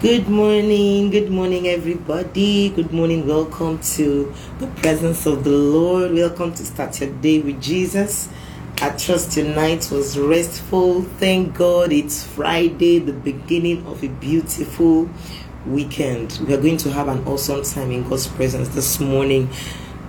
Good morning, good morning, everybody. Good morning, welcome to the presence of the Lord. Welcome to start your day with Jesus. I trust your night was restful. Thank God it's Friday, the beginning of a beautiful weekend. We are going to have an awesome time in God's presence this morning.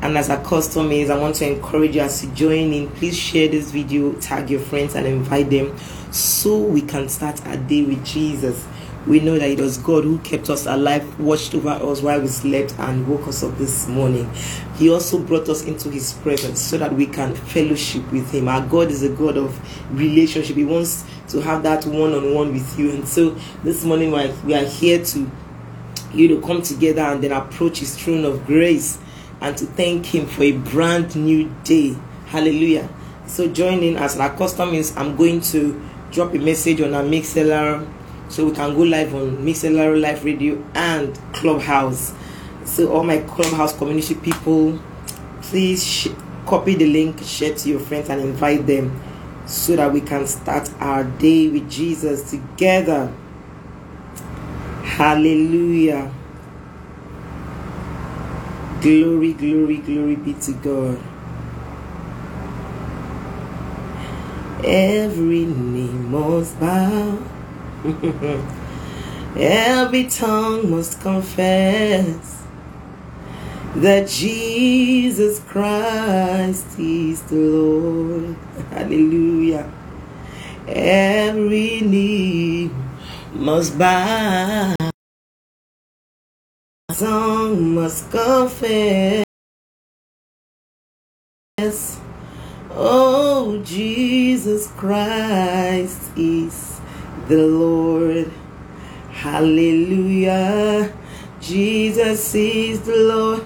And as our custom is, I want to encourage you as you join in, please share this video, tag your friends, and invite them so we can start our day with Jesus we know that it was God who kept us alive, watched over us while we slept, and woke us up this morning. He also brought us into His presence so that we can fellowship with Him. Our God is a God of relationship, He wants to have that one on one with you. And so this morning, we are here to you know come together and then approach His throne of grace and to thank Him for a brand new day. Hallelujah. So join in as our custom is I'm going to drop a message on our Mixlr so we can go live on Mixlr Live Radio and Clubhouse. So all my Clubhouse community people, please sh- copy the link, share to your friends, and invite them so that we can start our day with Jesus together. Hallelujah. Glory, glory, glory be to God. Every knee must bow Every tongue must confess that Jesus Christ is the Lord. Hallelujah. Every knee must bow. Tongue must confess. Oh, Jesus Christ is the Lord. Hallelujah. Jesus is the Lord.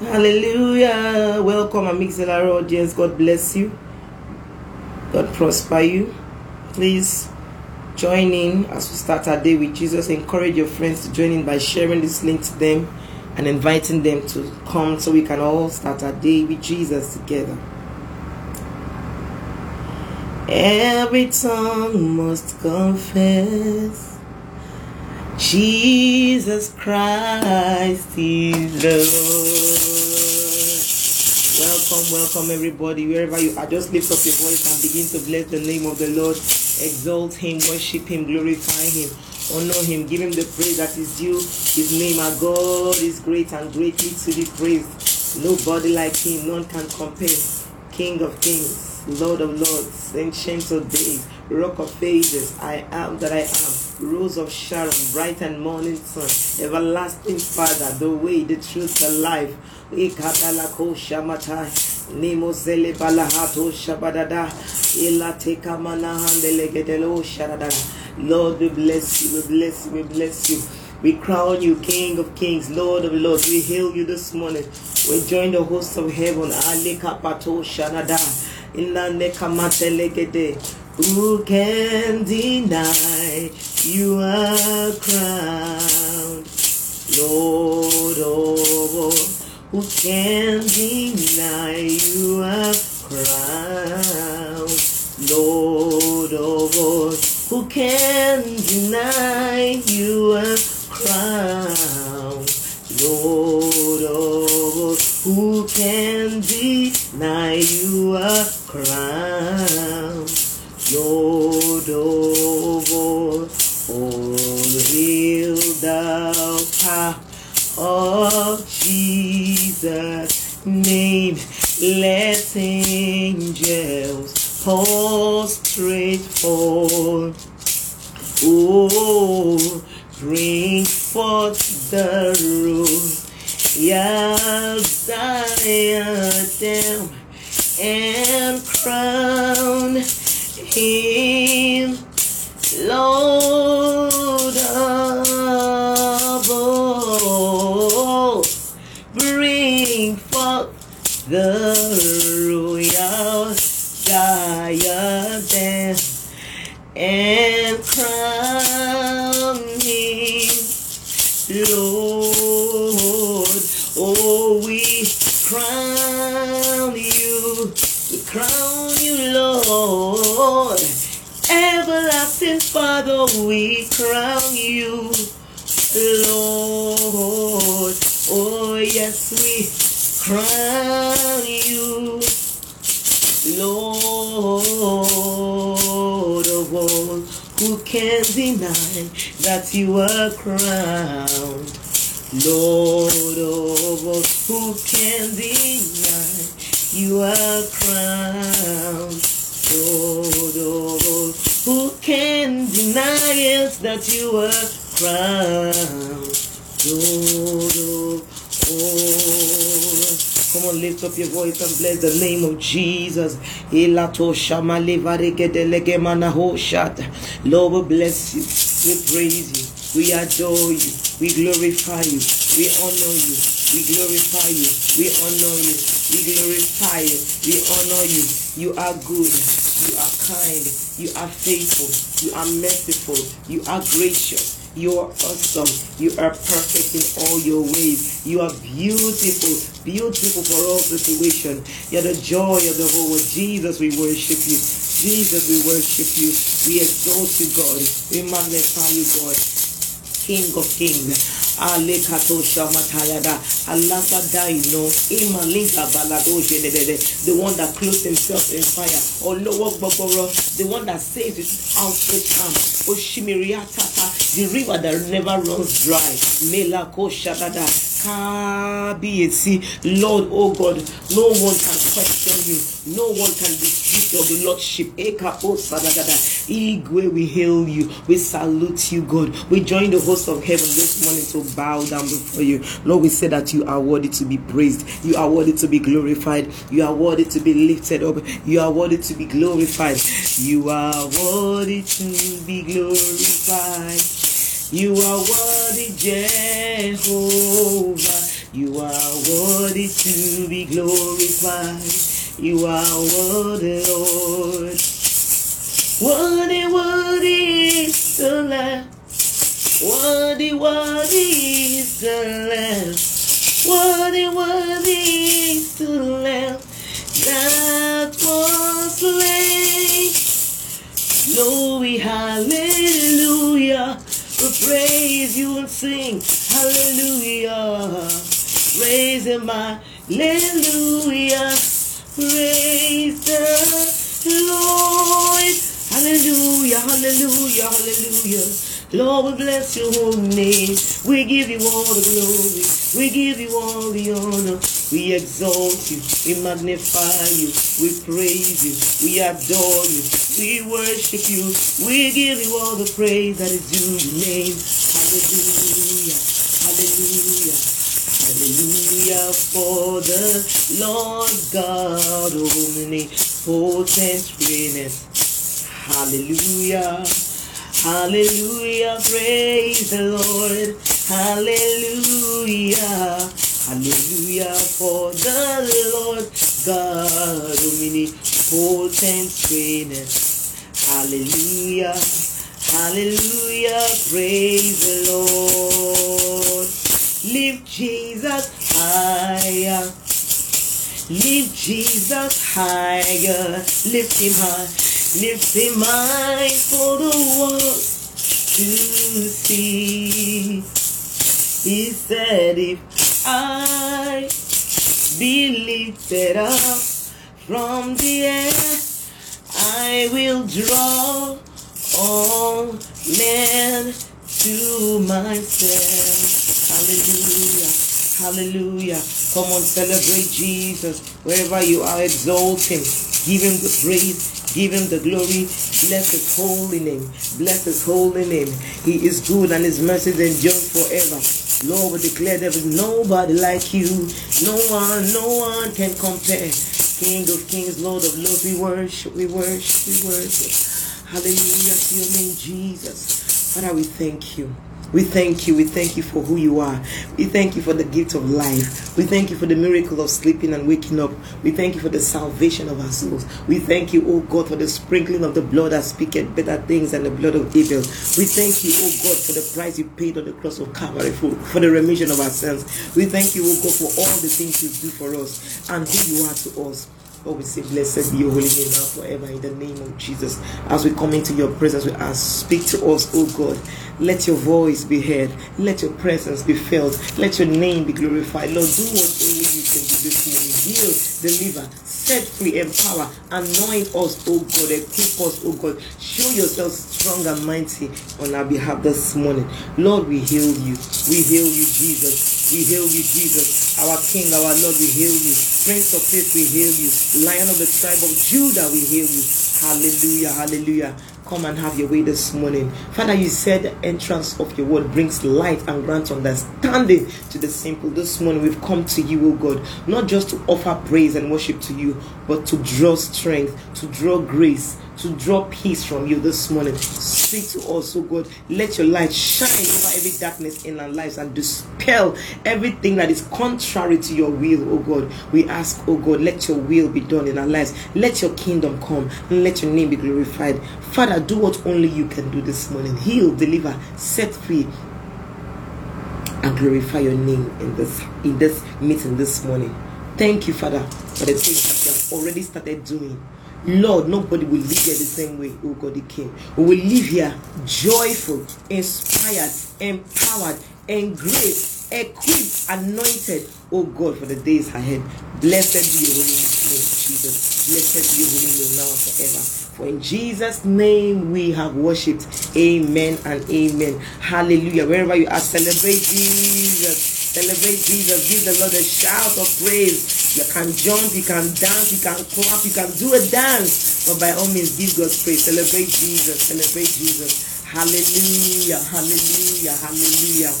Hallelujah. Welcome, Amixelar audience. God bless you. God prosper you. Please join in as we start our day with Jesus. Encourage your friends to join in by sharing this link to them and inviting them to come so we can all start our day with Jesus together. Every tongue must confess Jesus Christ is Lord. Welcome, welcome everybody, wherever you are. Just lift up your voice and begin to bless the name of the Lord. Exalt Him, worship Him, glorify Him, honor Him, give Him the praise that is due. His name, our God, is great and greatly to be praised. Nobody like Him, none can compare. King of kings. Lord of Lords, Ancient of Days, Rock of Ages, I am that I am, Rose of Sharon, Bright and Morning Sun, Everlasting Father, the way, the truth, the life. Nemo Zele Balahato Shabadada, Ilateka Manahandelegedelo Shadada. Lord, we bless you, we bless you, we bless you. We crown you King of Kings, Lord of Lords. We hail you this morning. We join the hosts of heaven. Alika Pato Shanada. Who can deny you are crowned, Lord all? Who can deny you are crowned, Lord all? Who can deny you are crowned, Lord all? Who can deny you are crown, Lord of all, hail thou power of Jesus' name. Let angels prostrate fall. Oh, bring forth the rose. Yah them and him can deny that you are crowned? Lord of all, who can deny you are crowned? Lord of all, who can deny it that you are crowned? Lord of all. Come on, lift up your voice and bless the name of Jesus. Lord, we bless you. We praise you. We adore you. We glorify you. We honor you. We glorify you. We honor you. We glorify you. We honor you. You are good. You are kind. You are faithful. You are merciful. You are gracious. You are awesome. You are perfect in all your ways. You are beautiful, beautiful for all situation. You're the joy of the whole world. Jesus, we worship you. Jesus, we worship you. We exalt you, God. We magnify you, God. King of kings. The one that clothes himself in fire. The one that saves his outstretched arm. Oshimiriatata. The river that never runs dry. Melako shadada. Kabiyesi. Lord, oh God, no one can question you. No one can dispute your lordship. Ekapo sadagada. Igwe, we hail you. We salute you, God. We join the host of heaven this morning to bow down before you. Lord, we say that you are worthy to be praised. You are worthy to be glorified. You are worthy to be lifted up. You are worthy to be glorified. You are worthy to be glorified. You are worthy, Jehovah. You are worthy to be glorified. You are worthy, Lord. Worthy, worthy is the Lamb. Worthy, worthy is the Lamb. Worthy, worthy is the Lamb that was slain. Glory, hallelujah. We praise you and sing hallelujah. Praise my hallelujah. Praise the Lord. Hallelujah, hallelujah, hallelujah. Lord, we bless your holy name. We give you all the glory. We give you all the honor. We exalt you. We magnify you. We praise you. We adore you. We worship you. We give you all the praise that is due your name. Hallelujah. Hallelujah. Hallelujah for the Lord God omnipotent reigneth. Hallelujah. Hallelujah, praise the Lord. Hallelujah. Hallelujah for the Lord God omnipotent reigneth. Hallelujah. Hallelujah, praise the Lord. Lift Jesus higher. Lift Jesus higher. Lift him high. Lift him high for the world to see. He said, If I be lifted up from the air, I will draw all men to myself. Hallelujah. Hallelujah. Come on, celebrate Jesus. Wherever you are, exalt him. Give him the praise. Give him the glory. Bless his holy name. Bless his holy name. He is good and his mercies endure forever. Lord, we declare there is nobody like you. No one, no one can compare. King of kings, Lord of lords, we worship, we worship, we worship. Hallelujah to your name, Jesus. Father, we thank you. We thank you. We thank you for who you are. We thank you for the gift of life. We thank you for the miracle of sleeping and waking up. We thank you for the salvation of our souls. We thank you, oh God, for the sprinkling of the blood that speaketh better things than the blood of Abel. We thank you, oh God, for the price you paid on the cross of Calvary for, for the remission of our sins. We thank you, oh God, for all the things you do for us and who you are to us. Oh, we say, Blessed be your holy name now forever in the name of Jesus. As we come into your presence, we ask, speak to us, oh God. Let your voice be heard. Let your presence be felt. Let your name be glorified. Lord, do what only you can do this morning. Heal, deliver, set free, empower, anoint us, oh God, equip us, oh God. Show yourself strong and mighty on our behalf this morning. Lord, we hail you. We hail you, Jesus. We hail you, Jesus. Our King, our Lord, we hail you. Prince of Peace, we hail you. Lion of the tribe of Judah, we hail you. Hallelujah, hallelujah. Come and have your way this morning. Father, you said the entrance of your word brings light and grants understanding to the simple. This morning we've come to you, O God, not just to offer praise and worship to you, but to draw strength, to draw grace, to draw peace from you this morning. Speak to us, oh God. Let your light shine over every darkness in our lives and dispel everything that is contrary to your will, oh God. We ask, oh God, let your will be done in our lives. Let your kingdom come and let your name be glorified. Father, do what only you can do this morning. Heal, deliver, set free, and glorify your name in this in this meeting this morning. Thank you, Father, for the things that you have already started doing. Lord, nobody will live here the same way, oh God, the King. We will live here joyful, inspired, empowered, engraved, equipped, anointed, oh God, for the days ahead. Blessed be your holy name, Jesus. Blessed be your holy name now and forever. For in Jesus' name we have worshipped. Amen and amen. Hallelujah. Wherever you are, celebrate Jesus. Celebrate Jesus. Give the Lord a shout of praise. You can jump, you can dance, you can clap, you can do a dance. But by all means, give God praise. Celebrate Jesus. Celebrate Jesus. Hallelujah. Hallelujah. Hallelujah.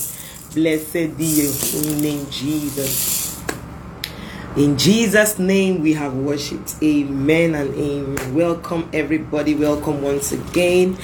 Blessed be your holy name, Jesus. In Jesus' name we have worshipped. Amen and amen. Welcome, everybody. Welcome once again.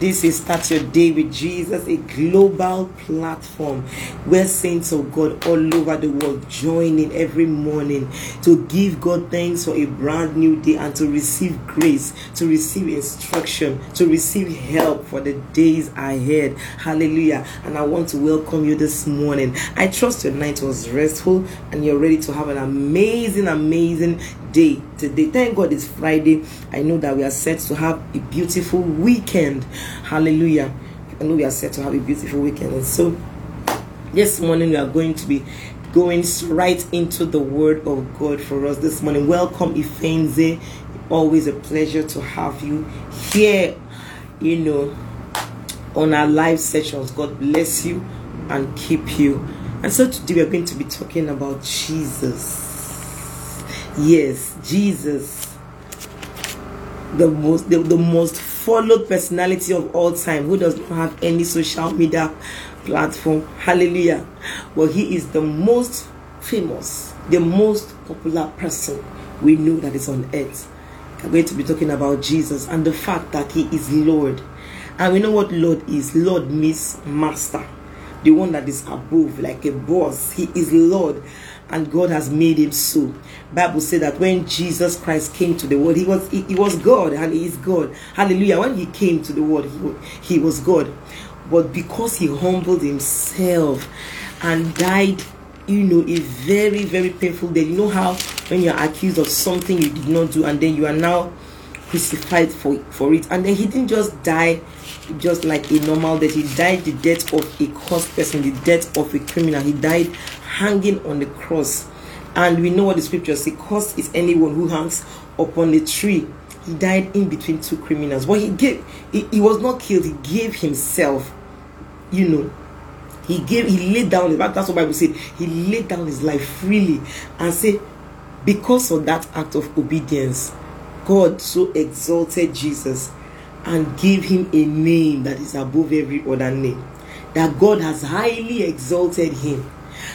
This is Start Your Day with Jesus, a global platform where saints of God all over the world join in every morning to give God thanks for a brand new day and to receive grace, to receive instruction, to receive help for the days ahead. Hallelujah. And I want to welcome you this morning. I trust your night was restful and you're ready to have an amazing, amazing day today. Thank God it's Friday. I know that we are set to have a beautiful weekend. Hallelujah. I know we are set to have a beautiful weekend. And so this morning we are going to be going right into the word of God for us this morning. Welcome, Ifenze. Always a pleasure to have you here, you know, on our live sessions. God bless you and keep you. And so today we are going to be talking about Jesus. Yes, Jesus. The most the, the most followed personality of all time who does not have any social media platform. Hallelujah. Well, he is the most famous, the most popular person we know that is on earth. We're going to be talking about Jesus and the fact that he is Lord. And we know what Lord is. Lord means master. The one that is above, like a boss. He is Lord and God has made him so. Bible said that when Jesus Christ came to the world, he was he, he was God and he is God. Hallelujah. When he came to the world, he, he was God. But because he humbled himself and died, you know, a very, very painful death. You know how when you're accused of something you did not do and then you are now crucified for, for it. And then he didn't just die just like a normal death. He died the death of a cursed person, the death of a criminal. He died hanging on the cross. And we know what the scriptures say cursed is anyone who hangs upon a tree. He died in between two criminals. But he gave he, he was not killed, he gave himself, you know. He gave he laid down that's what Bible said. He laid down his life freely and said, because of that act of obedience, God so exalted Jesus and gave him a name that is above every other name. That God has highly exalted him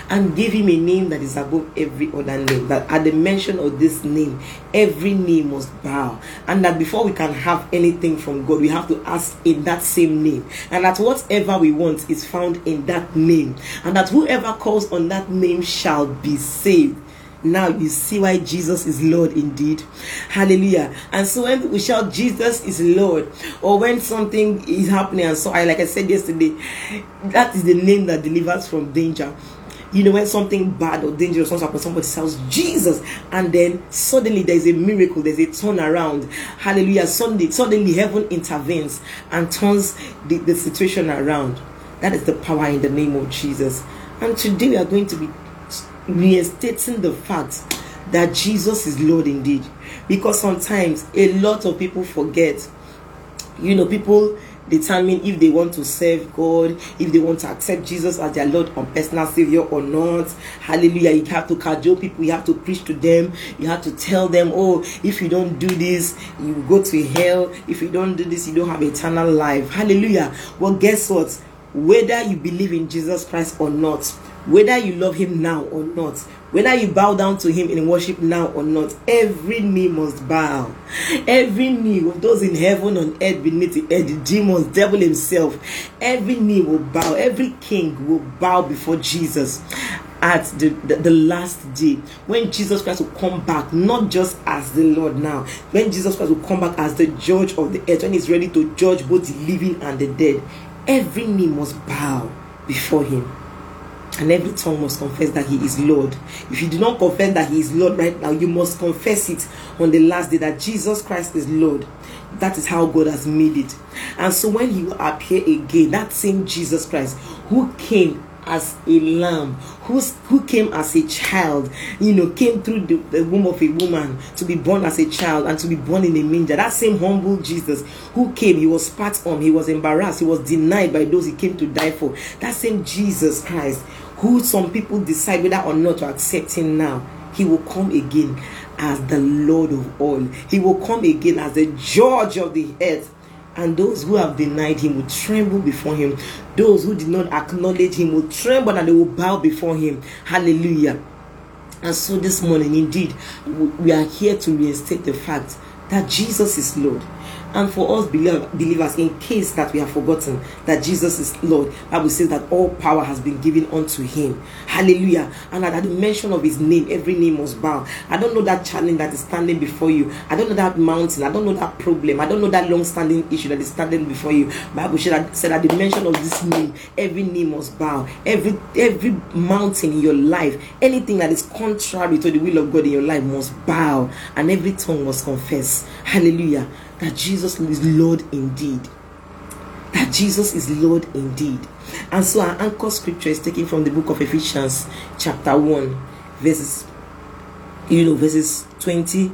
and gave him a name that is above every other name. That at the mention of this name, every knee must bow. And that before we can have anything from God, we have to ask in that same name. And that whatever we want is found in that name. And that whoever calls on that name shall be saved. Now you see why Jesus is Lord indeed. Hallelujah. And so when we shout Jesus is Lord, or when something is happening, and so I like I said yesterday, that is the name that delivers from danger. You know, when something bad or dangerous comes up, somebody says Jesus, and then suddenly there's a miracle, there's a turnaround. Hallelujah. Suddenly, suddenly heaven intervenes and turns the, the situation around. That is the power in the name of Jesus. And today we are going to be reinstating the fact that Jesus is Lord indeed. Because sometimes a lot of people forget. You know, people determine if they want to serve God, if they want to accept Jesus as their Lord and personal Savior or not. Hallelujah. You have to cajole people, you have to preach to them, you have to tell them, oh, if you don't do this, you go to hell. If you don't do this, you don't have eternal life. Hallelujah. Well, guess what? Whether you believe in Jesus Christ or not, whether you love him now or not, whether you bow down to him in worship now or not, every knee must bow. Every knee of those in heaven, on earth, beneath the earth, the demons, devil himself, every knee will bow, every king will bow before Jesus at the, the, the, last day. When Jesus Christ will come back, not just as the Lord now, when Jesus Christ will come back as the judge of the earth, when he's ready to judge both the living and the dead, every knee must bow before him and every tongue must confess that he is Lord. If you do not confess that he is Lord right now, you must confess it on the last day that Jesus Christ is Lord. That is how God has made it. And so when he will appear again, that same Jesus Christ who came as a lamb, who's, who came as a child, you know, came through the, the, womb of a woman to be born as a child and to be born in a manger. That same humble Jesus who came, he was spat on, he was embarrassed, he was denied by those he came to die for. That same Jesus Christ who some people decide whether or not to accept him now, he will come again as the Lord of all. He will come again as the judge of the earth. And those who have denied him will tremble before him. Those who did not acknowledge him will tremble and they will bow before him. Hallelujah. And so this morning, indeed, we are here to reinstate the fact that Jesus is Lord and for us believers in case that we have forgotten that jesus is lord bible says that all power has been given unto him. Hallelujah. And at the mention of his name every name must bow. I don't know that challenge that is standing before you. I don't know that mountain. I don't know that problem. I don't know that long-standing issue that is standing before you. Bible said at the mention of this name every name must bow. Every every mountain in your life anything that is contrary to the will of god in your life must bow. And every tongue must confess. Hallelujah that Jesus is Lord indeed. That Jesus is Lord indeed. And so our anchor scripture is taken from the book of Ephesians, chapter 1, verses, you know, verses 20,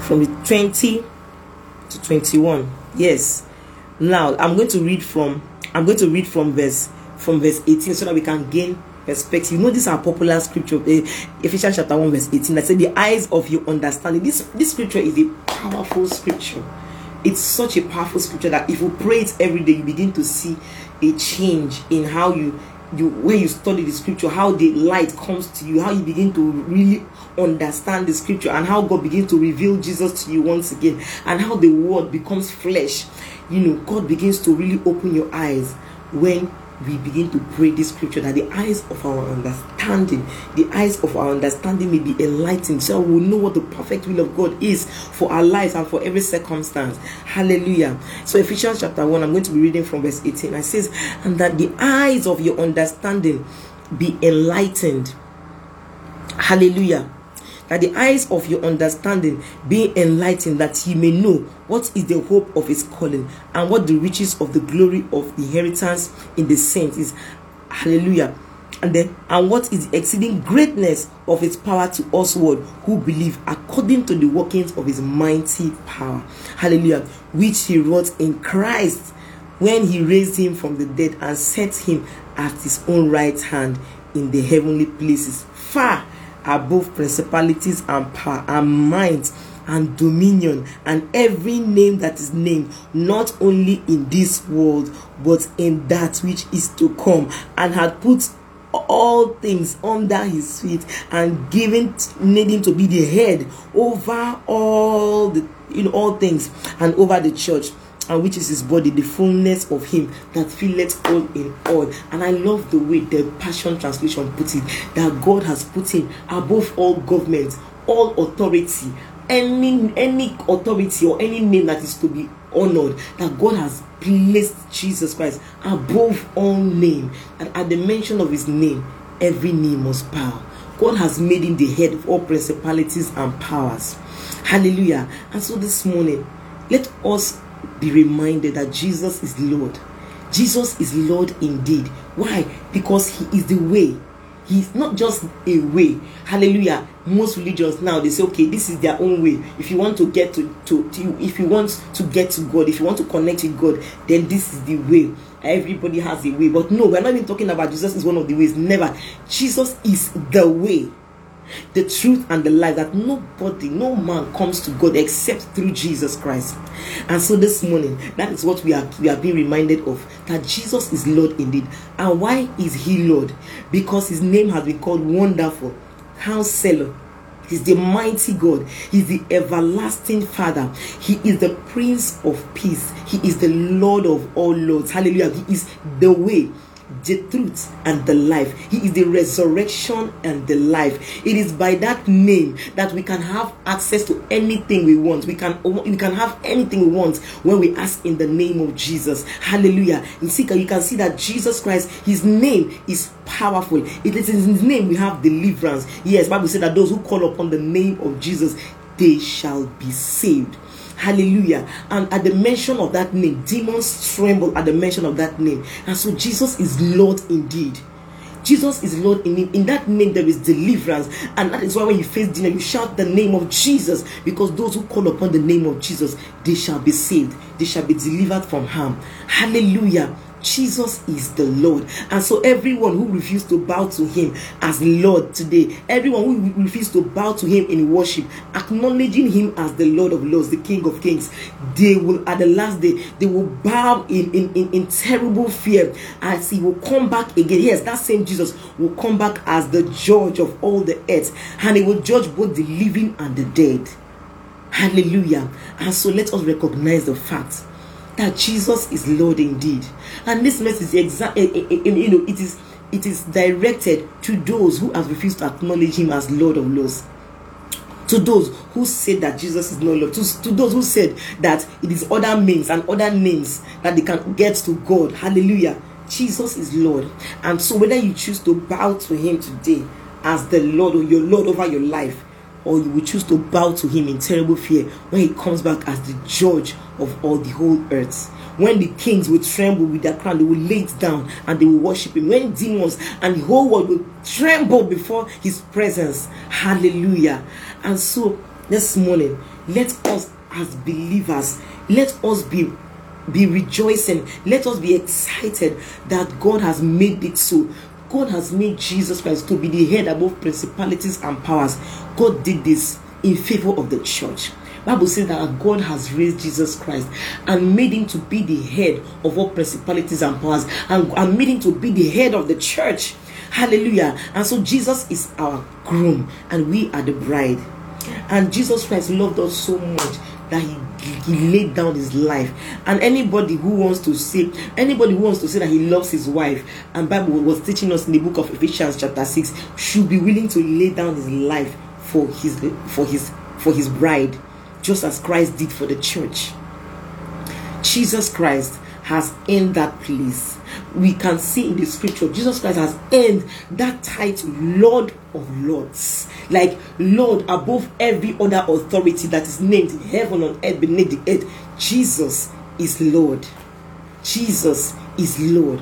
from the 20 to 21. Yes. Now I'm going to read from I'm going to read from verse from verse 18 so that we can gain perspective. You know, this is our popular scripture, uh, Ephesians chapter 1, verse 18. I said, The eyes of your understanding. This, this scripture is a powerful scripture. It's such a powerful scripture that if you pray it every day, you begin to see a change in how you you when you study the scripture, how the light comes to you, how you begin to really understand the scripture, and how God begins to reveal Jesus to you once again, and how the word becomes flesh. You know, God begins to really open your eyes when we begin to pray this scripture that the eyes of our understanding, the eyes of our understanding may be enlightened so we'll know what the perfect will of God is for our lives and for every circumstance. Hallelujah. So, Ephesians chapter 1, I'm going to be reading from verse 18. It says, And that the eyes of your understanding be enlightened. Hallelujah that the eyes of your understanding be enlightened, that ye may know what is the hope of his calling and what the riches of the glory of the inheritance in the saints is. Hallelujah. And then, and what is the exceeding greatness of his power to us word who believe according to the workings of his mighty power. Hallelujah. Which he wrought in Christ when he raised him from the dead and set him at his own right hand in the heavenly places, far above principalities and power and might and dominion and every name that is named not only in this world but in that which is to come and had put all things under his feet and given needing to be the head over all the in all things and over the church and which is his body, the fullness of him that filleth all in all. And I love the way the Passion Translation puts it that God has put him above all government, all authority, any any authority or any name that is to be honored, that God has placed Jesus Christ above all name, and at the mention of his name, every knee must bow. God has made him the head of all principalities and powers. Hallelujah. And so this morning, let us be reminded that Jesus is Lord. Jesus is Lord indeed. Why? Because he is the way, He's not just a way. Hallelujah. Most religions now they say, okay, this is their own way. If you want to get to, to, to if you want to get to God, if you want to connect with God, then this is the way. Everybody has a way. But no, we're not even talking about Jesus is one of the ways. Never. Jesus is the way the truth and the life that nobody, no man comes to God except through Jesus Christ. And so this morning, that is what we are we are being reminded of that Jesus is Lord indeed. And why is he Lord? Because his name has been called wonderful, counselor. He's the mighty God. He's the everlasting Father. He is the Prince of Peace. He is the Lord of all lords. Hallelujah. He is the way the truth and the life. He is the resurrection and the life. It is by that name that we can have access to anything we want. We can we can have anything we want when we ask in the name of Jesus. Hallelujah. In Sika, you can see that Jesus Christ, his name is powerful. It is in his name we have deliverance. Yes, Bible said that those who call upon the name of Jesus, they shall be saved. Hallelujah. And at the mention of that name, demons tremble at the mention of that name. And so Jesus is Lord indeed. Jesus is Lord in In that name, there is deliverance. And that is why when you face dinner, you shout the name of Jesus. Because those who call upon the name of Jesus, they shall be saved. They shall be delivered from harm. Hallelujah. Jesus is the Lord. And so everyone who refused to bow to him as Lord today, everyone who refused to bow to him in worship, acknowledging him as the Lord of Lords, the King of Kings, they will at the last day, they will bow in, in, in, in terrible fear as he will come back again. Yes, that same Jesus will come back as the judge of all the earth, and he will judge both the living and the dead. Hallelujah. And so let us recognize the fact that Jesus is Lord indeed. And this message, exa- eh, eh, eh, you know, it is it is directed to those who have refused to acknowledge Him as Lord of Lords. To those who said that Jesus is not Lord, to, to those who said that it is other means and other names that they can get to God. Hallelujah. Jesus is Lord. And so, whether you choose to bow to Him today as the Lord or your Lord over your life, or you will choose to bow to him in terrible fear when he comes back as the judge of all the whole earth. When the kings will tremble with their crown, they will lay it down and they will worship him. When demons and the whole world will tremble before his presence. Hallelujah. And so this morning, let us as believers, let us be be rejoicing. Let us be excited that God has made it so. God has made Jesus Christ to be the head above principalities and powers. God did this in favor of the church. Bible says that God has raised Jesus Christ and made him to be the head of all principalities and powers and, and made him to be the head of the church. Hallelujah. And so Jesus is our groom and we are the bride. And Jesus Christ loved us so much that he he laid down his life. And anybody who wants to say anybody who wants to say that he loves his wife and bible was teaching us in the book of ephesians chapter 6 should be willing to lay down his life for his for his for his bride just as christ did for the church. Jesus christ has in that place we can see in the scripture Jesus Christ has earned that title Lord of Lords. Like Lord above every other authority that is named in heaven on earth beneath the earth. Jesus is Lord. Jesus is Lord.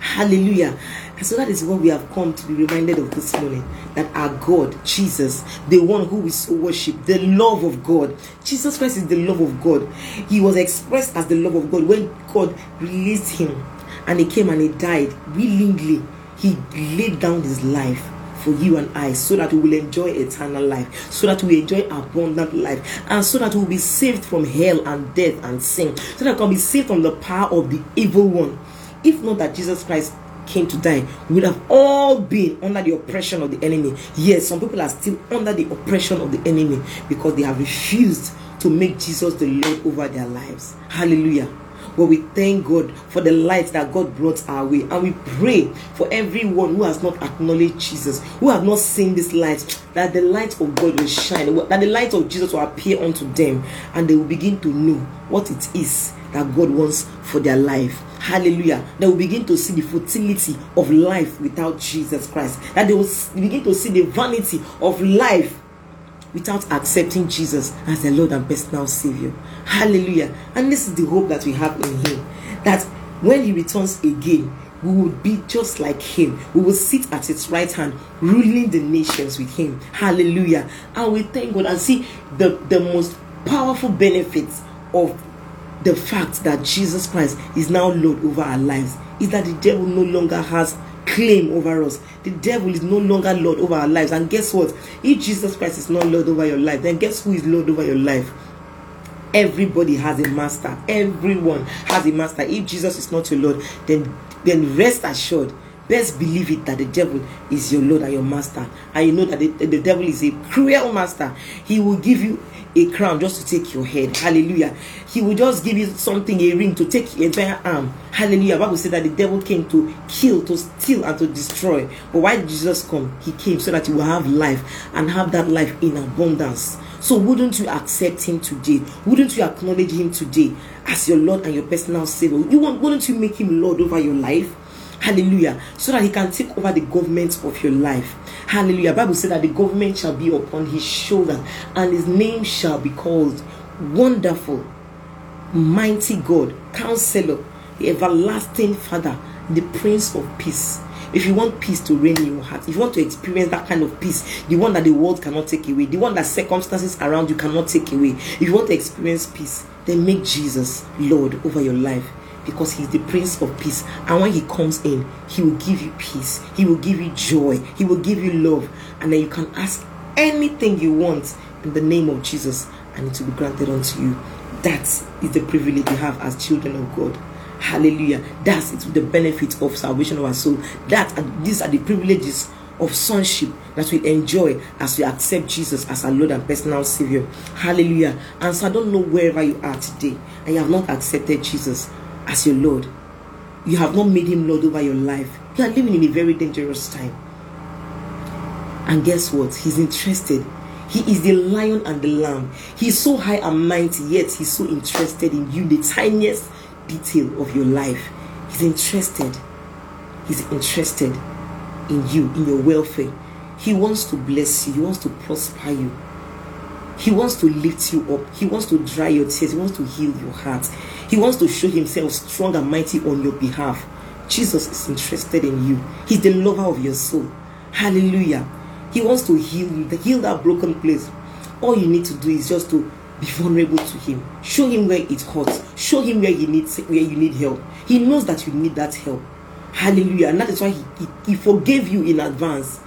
Hallelujah. And so that is what we have come to be reminded of this morning. That our God, Jesus, the one who we so worship, the love of God. Jesus Christ is the love of God. He was expressed as the love of God when God released him and he came and he died willingly. He laid down his life for you and I so that we will enjoy eternal life, so that we enjoy abundant life, and so that we will be saved from hell and death and sin, so that we can be saved from the power of the evil one. If not that Jesus Christ came to die, we would have all been under the oppression of the enemy. Yes, some people are still under the oppression of the enemy because they have refused to make Jesus the Lord over their lives. Hallelujah. But we thank God for the light that God brought our way. And we pray for everyone who has not acknowledged Jesus, who have not seen this light, that the light of God will shine, that the light of Jesus will appear unto them, and they will begin to know what it is that God wants for their life. Hallelujah. They will begin to see the futility of life without Jesus Christ. That they will begin to see the vanity of life without accepting Jesus as the Lord and personal Savior. Hallelujah. And this is the hope that we have in Him. That when He returns again, we will be just like Him. We will sit at His right hand, ruling the nations with Him. Hallelujah. And we thank God and see the, the most powerful benefits of the fact that Jesus Christ is now Lord over our lives is that the devil no longer has claim over us. The devil is no longer Lord over our lives. And guess what? If Jesus Christ is not Lord over your life, then guess who is Lord over your life? Everybody has a master. Everyone has a master. If Jesus is not your Lord, then then rest assured best believe it that the devil is your lord and your master and you know that the, the devil is a cruel master he will give you a crown just to take your head. Hallelujah. He will just give you something, a ring to take your entire arm. Hallelujah. Bible said that the devil came to kill, to steal, and to destroy. But why did Jesus come? He came so that you will have life and have that life in abundance. So wouldn't you accept him today? Wouldn't you acknowledge him today as your Lord and your personal Savior? You want, wouldn't you make him Lord over your life? Hallelujah. So that he can take over the government of your life. Hallelujah. Bible said that the government shall be upon his shoulder and his name shall be called Wonderful, Mighty God, Counselor, the Everlasting Father, the Prince of Peace. If you want peace to reign in your heart, if you want to experience that kind of peace, the one that the world cannot take away, the one that circumstances around you cannot take away, if you want to experience peace, then make Jesus Lord over your life because he's the prince of peace. And when he comes in he will give you peace. He will give you joy. He will give you love. And then you can ask anything you want in the name of jesus and it will be granted unto you. That is the privilege you have as children of god. Hallelujah. That's the benefit of salvation of our soul. That these are the privileges of sonship that we enjoy as we accept Jesus as our Lord and personal Savior. Hallelujah. And so I don't know wherever you are today and you have not accepted Jesus as your Lord. You have not made him Lord over your life. You are living in a very dangerous time. And guess what? He's interested. He is the lion and the lamb. He's so high and mighty, yet he's so interested in you, the tiniest detail of your life. He's interested. He's interested in you, in your welfare. He wants to bless you, he wants to prosper you. He wants to lift you up. He wants to dry your tears. He wants to heal your heart. He wants to show himself strong and mighty on your behalf. Jesus is interested in you. He's the lover of your soul. Hallelujah. He wants to heal you, to heal that broken place. All you need to do is just to be vulnerable to him. Show him where it hurts. Show him where you need where you need help. He knows that you need that help. Hallelujah. And that is why he, he, he forgave you in advance.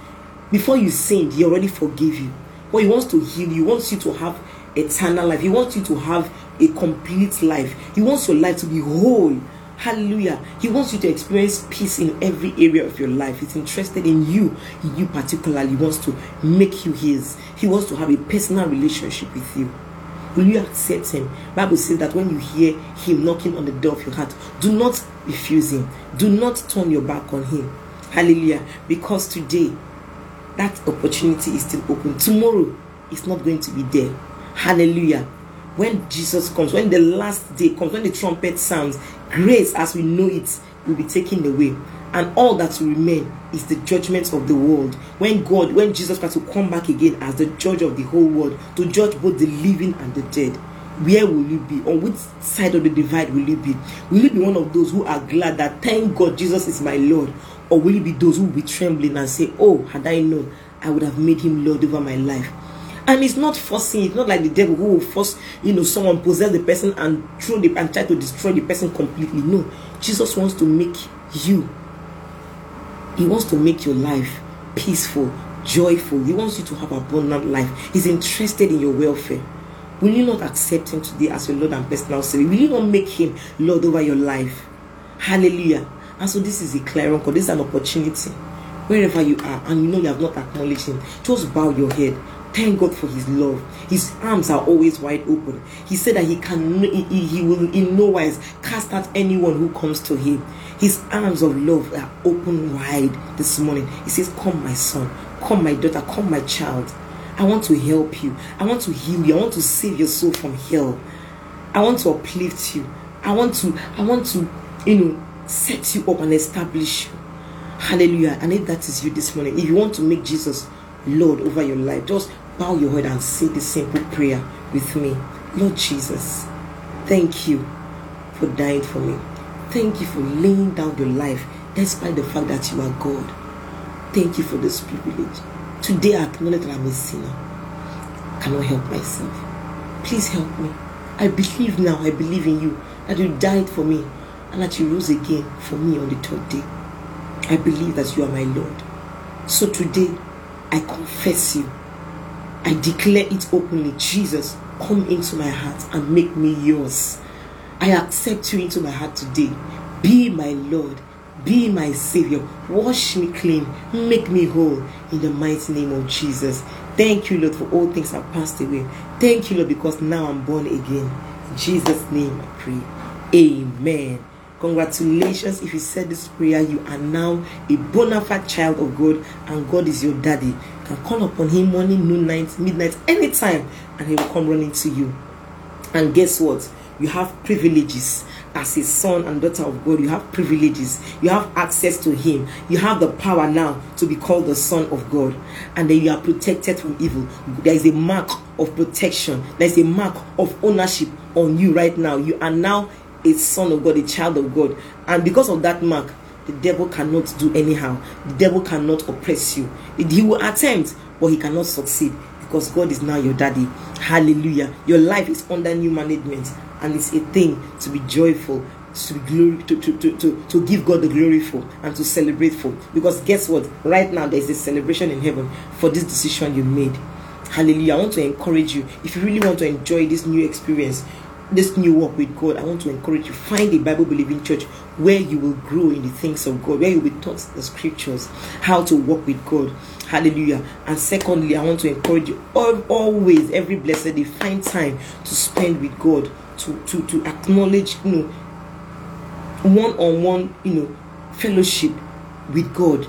Before you sinned, he already forgave you. But he wants to heal. He wants you to have eternal life. He wants you to have a complete life. He wants your life to be whole. Hallelujah. He wants you to experience peace in every area of your life. He's interested in you. You particularly he wants to make you his. He wants to have a personal relationship with you. Will you accept him? Bible says that when you hear him knocking on the door of your heart, do not refuse him. Do not turn your back on him. Hallelujah. Because today that opportunity is still open. Tomorrow is not going to be there. Hallelujah. When Jesus comes, when the last day comes, when the trumpet sounds, grace as we know it will be taken away. And all that will remain is the judgment of the world. When God, when Jesus Christ will come back again as the judge of the whole world to judge both the living and the dead where will you be? On which side of the divide will you be? Will you be one of those who are glad that thank God Jesus is my Lord? Or will you be those who will be trembling and say, Oh, had I known, I would have made him Lord over my life? And it's not forcing, it's not like the devil who will force, you know, someone possess the person and throw the and try to destroy the person completely. No, Jesus wants to make you, He wants to make your life peaceful, joyful. He wants you to have a abundant life. He's interested in your welfare. Will you not accept him today as your Lord and personal Savior? Will you not make him Lord over your life? Hallelujah. And so this is a clear call. This is an opportunity. Wherever you are and you know you have not acknowledged him, just bow your head. Thank God for His love. His arms are always wide open. He said that He can, he, he will in no wise cast out anyone who comes to Him. His arms of love are open wide this morning. He says, Come, my son, come, my daughter, come, my child. I want to help you. I want to heal you. I want to save your soul from hell. I want to uplift you. I want to, I want to, you know, set you up and establish you. Hallelujah. And if that is you this morning, if you want to make Jesus Lord over your life, just bow your head and say this simple prayer with me. Lord Jesus, thank you for dying for me. Thank you for laying down your life despite the fact that you are God. Thank you for this privilege. Today I acknowledge that I'm a sinner. I cannot help myself. Please help me. I believe now, I believe in you, that you died for me and that you rose again for me on the third day. I believe that you are my Lord. So today, I confess you. I declare it openly. Jesus, come into my heart and make me yours. I accept you into my heart today. Be my Lord. Be my Savior. Wash me clean. Make me whole. In the mighty name of Jesus. Thank you, Lord, for all things have passed away. Thank you, Lord, because now I'm born again. In Jesus' name I pray. Amen. Congratulations. If you said this prayer, you are now a bona fide child of God, and God is your daddy. You can call upon Him morning, noon, night, midnight, anytime, and He will come running to you. And guess what? You have privileges as a son and daughter of God, you have privileges, you have access to Him, you have the power now to be called the Son of God, and then you are protected from evil. There is a mark of protection, there is a mark of ownership on you right now. You are now a son of God, a child of God, and because of that mark, the devil cannot do anyhow. The devil cannot oppress you. He will attempt, but he cannot succeed because God is now your daddy. Hallelujah. Your life is under new management and it's a thing to be joyful to be glory to, to, to, to, to give God the glory for and to celebrate for. Because guess what? Right now there's a celebration in heaven for this decision you made. Hallelujah. I want to encourage you. If you really want to enjoy this new experience, this new walk with God, I want to encourage you. Find a Bible believing church where you will grow in the things of God, where you will be taught the scriptures, how to walk with God. Hallelujah. And secondly, I want to encourage you always, every blessed day, find time to spend with God to to to acknowledge you know one-on-one you know fellowship with god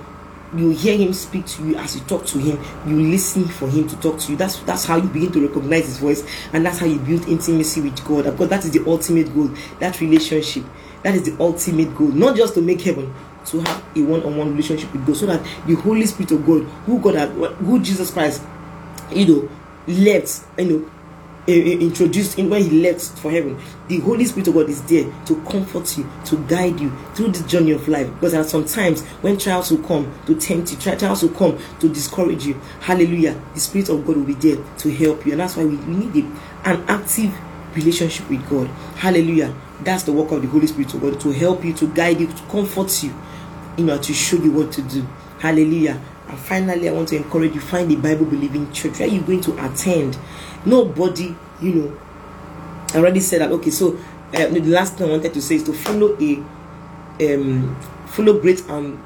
you hear him speak to you as you talk to him you listen for him to talk to you. That's that's how you begin to recognize his voice and that's how you build intimacy with god. Because that is the ultimate goal that relationship. That is the ultimate goal. Not just to make heaven to have a one-on-one relationship with god so that the holy spirit of god who god had, who jesus christ you know left you know introduced in when he left for heaven the holy spirit of god is there to comfort you to guide you through this journey of life. Because there are some times when trials will come to tempt you trials will come to discourage you. Hallelujah. The spirit of god will be there to help you. And that's why we, need an active relationship with god. Hallelujah. That's the work of the holy spirit of god to help you to guide you to comfort you you know to show you what to do. Hallelujah and finally i want to encourage you find a bible believing church. Where you're going to attend? Nobody you know I already said that okay so uh, the last thing i wanted to say is to follow a um follow great um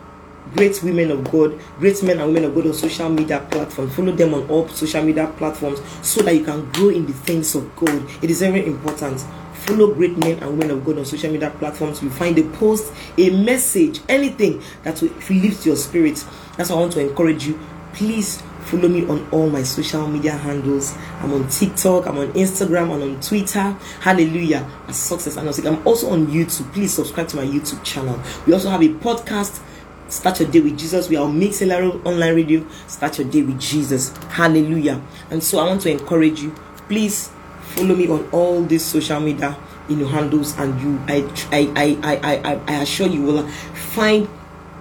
great women of god great men and women of god on social media platforms follow them on all social media platforms so that you can grow in the things of god. It is very important follow great men and women of god on social media platforms you find a post a message anything that will lift your spirit that's why i want to encourage you please Follow me on all my social media handles. I'm on TikTok, I'm on Instagram, I'm on Twitter. Hallelujah. As success and I'm also on YouTube. Please subscribe to my YouTube channel. We also have a podcast. Start your day with Jesus. We are on Mixlr online radio. Start your day with Jesus. Hallelujah. And so I want to encourage you. Please follow me on all these social media you know handles and you I I I I I, assure you will find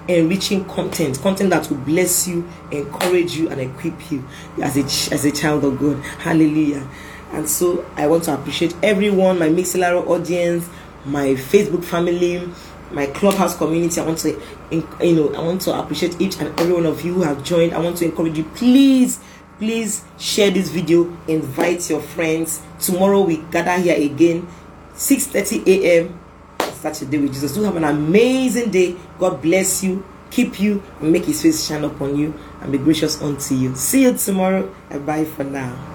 enriching content, content that will bless you, encourage you, and equip you as a as a child of God. Hallelujah. And so I want to appreciate everyone, my Mixlr audience, my Facebook family, my clubhouse community. I want to, you know, I want to appreciate each and every one of you who have joined. I want to encourage you, please, please share this video, invite your friends. Tomorrow we gather here again, 6:30 a.m. Start your day with Jesus. Do have an amazing day. God bless you. keep you, and make his face shine upon you, and be gracious unto you. See you tomorrow, and bye for now.